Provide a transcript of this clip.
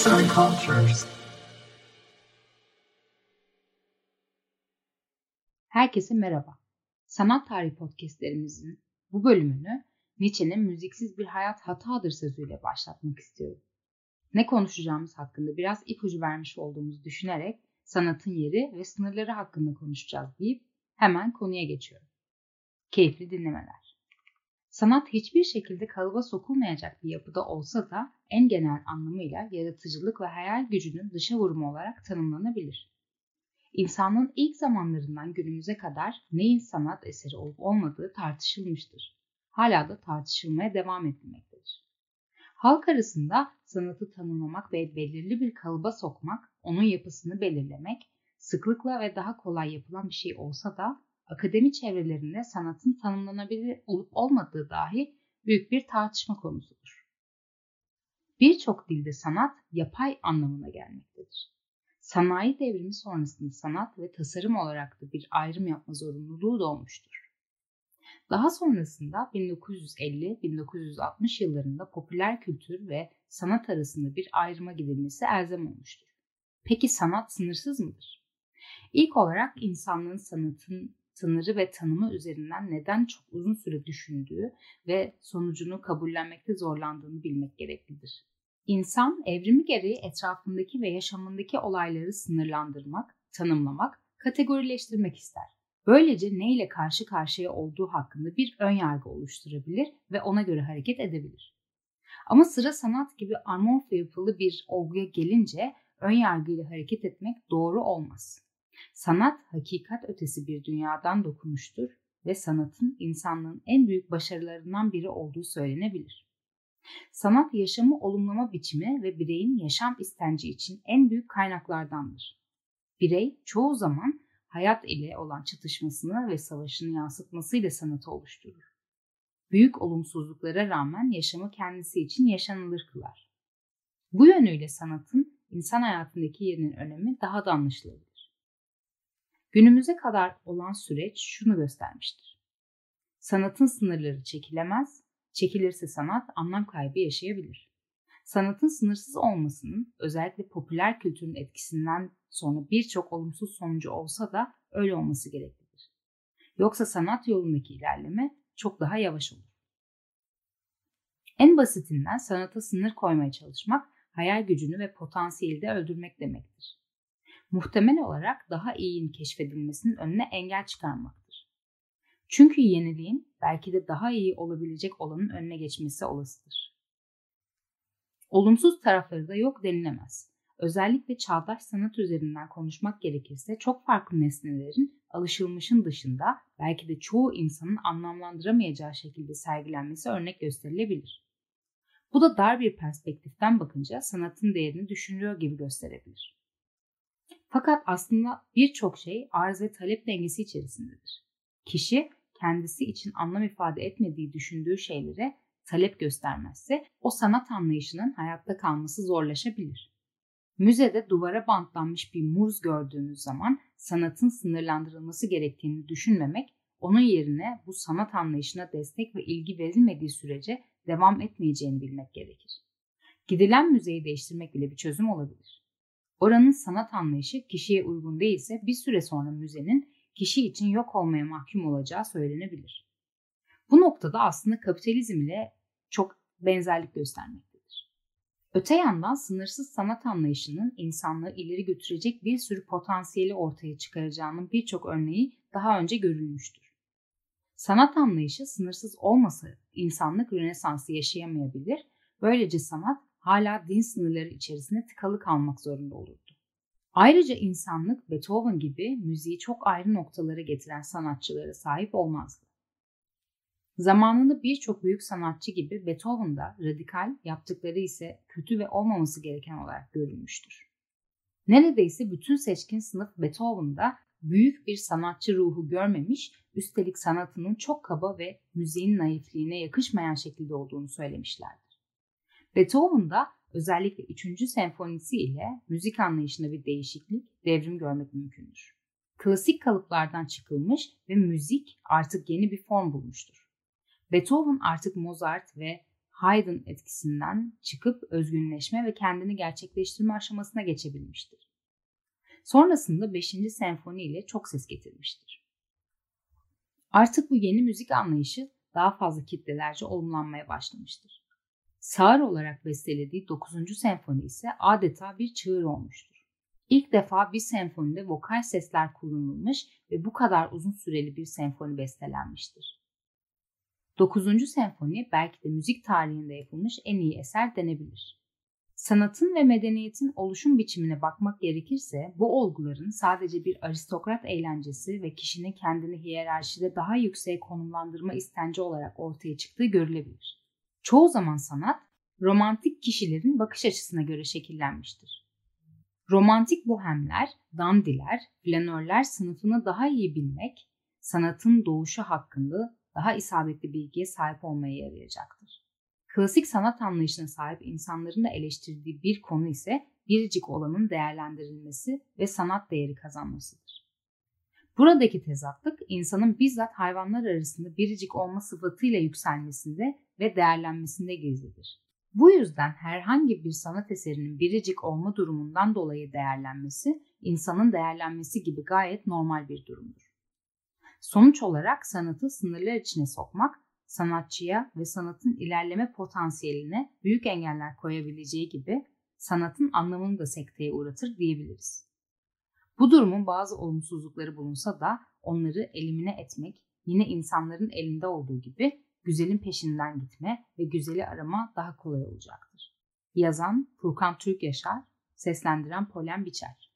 Arts and Cultures. Herkese merhaba. Sanat Tarihi Podcastlerimizin bu bölümünü Nietzsche'nin müziksiz bir hayat hatadır sözüyle başlatmak istiyorum. Ne konuşacağımız hakkında biraz ipucu vermiş olduğumuzu düşünerek sanatın yeri ve sınırları hakkında konuşacağız deyip hemen konuya geçiyorum. Keyifli dinlemeler. Sanat hiçbir şekilde kalıba sokulmayacak bir yapıda olsa da en genel anlamıyla yaratıcılık ve hayal gücünün dışa vurumu olarak tanımlanabilir. İnsanlığın ilk zamanlarından günümüze kadar neyin sanat eseri olup olmadığı tartışılmıştır. Hala da tartışılmaya devam edilmektedir. Halk arasında sanatı tanımlamak ve belirli bir kalıba sokmak, onun yapısını belirlemek, sıklıkla ve daha kolay yapılan bir şey olsa da akademi çevrelerinde sanatın tanımlanabilir olup olmadığı dahi büyük bir tartışma konusudur. Birçok dilde sanat yapay anlamına gelmektedir. Sanayi devrimi sonrasında sanat ve tasarım olarak da bir ayrım yapma zorunluluğu doğmuştur. Daha sonrasında 1950-1960 yıllarında popüler kültür ve sanat arasında bir ayrıma gidilmesi elzem olmuştur. Peki sanat sınırsız mıdır? İlk olarak insanlığın sanatın sınırı ve tanımı üzerinden neden çok uzun süre düşündüğü ve sonucunu kabullenmekte zorlandığını bilmek gereklidir. İnsan evrimi gereği etrafındaki ve yaşamındaki olayları sınırlandırmak, tanımlamak, kategorileştirmek ister. Böylece ne ile karşı karşıya olduğu hakkında bir ön yargı oluşturabilir ve ona göre hareket edebilir. Ama sıra sanat gibi amorf yapılı bir olguya gelince ön yargıyla hareket etmek doğru olmaz. Sanat hakikat ötesi bir dünyadan dokunuştur ve sanatın insanlığın en büyük başarılarından biri olduğu söylenebilir. Sanat yaşamı olumlama biçimi ve bireyin yaşam istenci için en büyük kaynaklardandır. Birey çoğu zaman hayat ile olan çatışmasını ve savaşını yansıtmasıyla sanatı oluşturur. Büyük olumsuzluklara rağmen yaşamı kendisi için yaşanılır kılar. Bu yönüyle sanatın insan hayatındaki yerinin önemi daha da anlaşılabilir. Günümüze kadar olan süreç şunu göstermiştir. Sanatın sınırları çekilemez, çekilirse sanat anlam kaybı yaşayabilir. Sanatın sınırsız olmasının özellikle popüler kültürün etkisinden sonra birçok olumsuz sonucu olsa da öyle olması gereklidir. Yoksa sanat yolundaki ilerleme çok daha yavaş olur. En basitinden sanata sınır koymaya çalışmak hayal gücünü ve potansiyeli de öldürmek demektir muhtemel olarak daha iyinin keşfedilmesinin önüne engel çıkarmaktır. Çünkü yeniliğin belki de daha iyi olabilecek olanın önüne geçmesi olasıdır. Olumsuz tarafları da yok denilemez. Özellikle çağdaş sanat üzerinden konuşmak gerekirse çok farklı nesnelerin alışılmışın dışında belki de çoğu insanın anlamlandıramayacağı şekilde sergilenmesi örnek gösterilebilir. Bu da dar bir perspektiften bakınca sanatın değerini düşünülüyor gibi gösterebilir. Fakat aslında birçok şey arz ve talep dengesi içerisindedir. Kişi kendisi için anlam ifade etmediği düşündüğü şeylere talep göstermezse o sanat anlayışının hayatta kalması zorlaşabilir. Müzede duvara bantlanmış bir muz gördüğünüz zaman sanatın sınırlandırılması gerektiğini düşünmemek, onun yerine bu sanat anlayışına destek ve ilgi verilmediği sürece devam etmeyeceğini bilmek gerekir. Gidilen müzeyi değiştirmek bile bir çözüm olabilir. Oranın sanat anlayışı kişiye uygun değilse bir süre sonra müzenin kişi için yok olmaya mahkum olacağı söylenebilir. Bu noktada aslında kapitalizm ile çok benzerlik göstermektedir. Öte yandan sınırsız sanat anlayışının insanlığı ileri götürecek bir sürü potansiyeli ortaya çıkaracağının birçok örneği daha önce görülmüştür. Sanat anlayışı sınırsız olmasa insanlık Rönesans'ı yaşayamayabilir, böylece sanat hala din sınırları içerisinde tıkalı kalmak zorunda olurdu. Ayrıca insanlık Beethoven gibi müziği çok ayrı noktalara getiren sanatçılara sahip olmazdı. Zamanında birçok büyük sanatçı gibi Beethoven da radikal, yaptıkları ise kötü ve olmaması gereken olarak görülmüştür. Neredeyse bütün seçkin sınıf Beethoven'da büyük bir sanatçı ruhu görmemiş, üstelik sanatının çok kaba ve müziğin naifliğine yakışmayan şekilde olduğunu söylemişlerdi. Beethoven'da özellikle 3. senfonisi ile müzik anlayışında bir değişiklik, devrim görmek mümkündür. Klasik kalıplardan çıkılmış ve müzik artık yeni bir form bulmuştur. Beethoven artık Mozart ve Haydn etkisinden çıkıp özgünleşme ve kendini gerçekleştirme aşamasına geçebilmiştir. Sonrasında 5. senfoni ile çok ses getirmiştir. Artık bu yeni müzik anlayışı daha fazla kitlelerce olumlanmaya başlamıştır. Sağır olarak bestelediği 9. senfoni ise adeta bir çığır olmuştur. İlk defa bir senfonide vokal sesler kullanılmış ve bu kadar uzun süreli bir senfoni bestelenmiştir. 9. senfoni belki de müzik tarihinde yapılmış en iyi eser denebilir. Sanatın ve medeniyetin oluşum biçimine bakmak gerekirse bu olguların sadece bir aristokrat eğlencesi ve kişinin kendini hiyerarşide daha yüksek konumlandırma istenci olarak ortaya çıktığı görülebilir. Çoğu zaman sanat romantik kişilerin bakış açısına göre şekillenmiştir. Romantik bohemler, dandiler, flanörler sınıfını daha iyi bilmek, sanatın doğuşu hakkında daha isabetli bilgiye sahip olmaya yarayacaktır. Klasik sanat anlayışına sahip insanların da eleştirdiği bir konu ise biricik olanın değerlendirilmesi ve sanat değeri kazanmasıdır. Buradaki tezatlık insanın bizzat hayvanlar arasında biricik olma sıfatıyla yükselmesinde ve değerlenmesinde gizlidir. Bu yüzden herhangi bir sanat eserinin biricik olma durumundan dolayı değerlenmesi, insanın değerlenmesi gibi gayet normal bir durumdur. Sonuç olarak sanatı sınırlar içine sokmak, sanatçıya ve sanatın ilerleme potansiyeline büyük engeller koyabileceği gibi sanatın anlamını da sekteye uğratır diyebiliriz. Bu durumun bazı olumsuzlukları bulunsa da onları elimine etmek yine insanların elinde olduğu gibi güzelin peşinden gitme ve güzeli arama daha kolay olacaktır. Yazan Furkan Türk Yaşar, seslendiren Polen Biçer.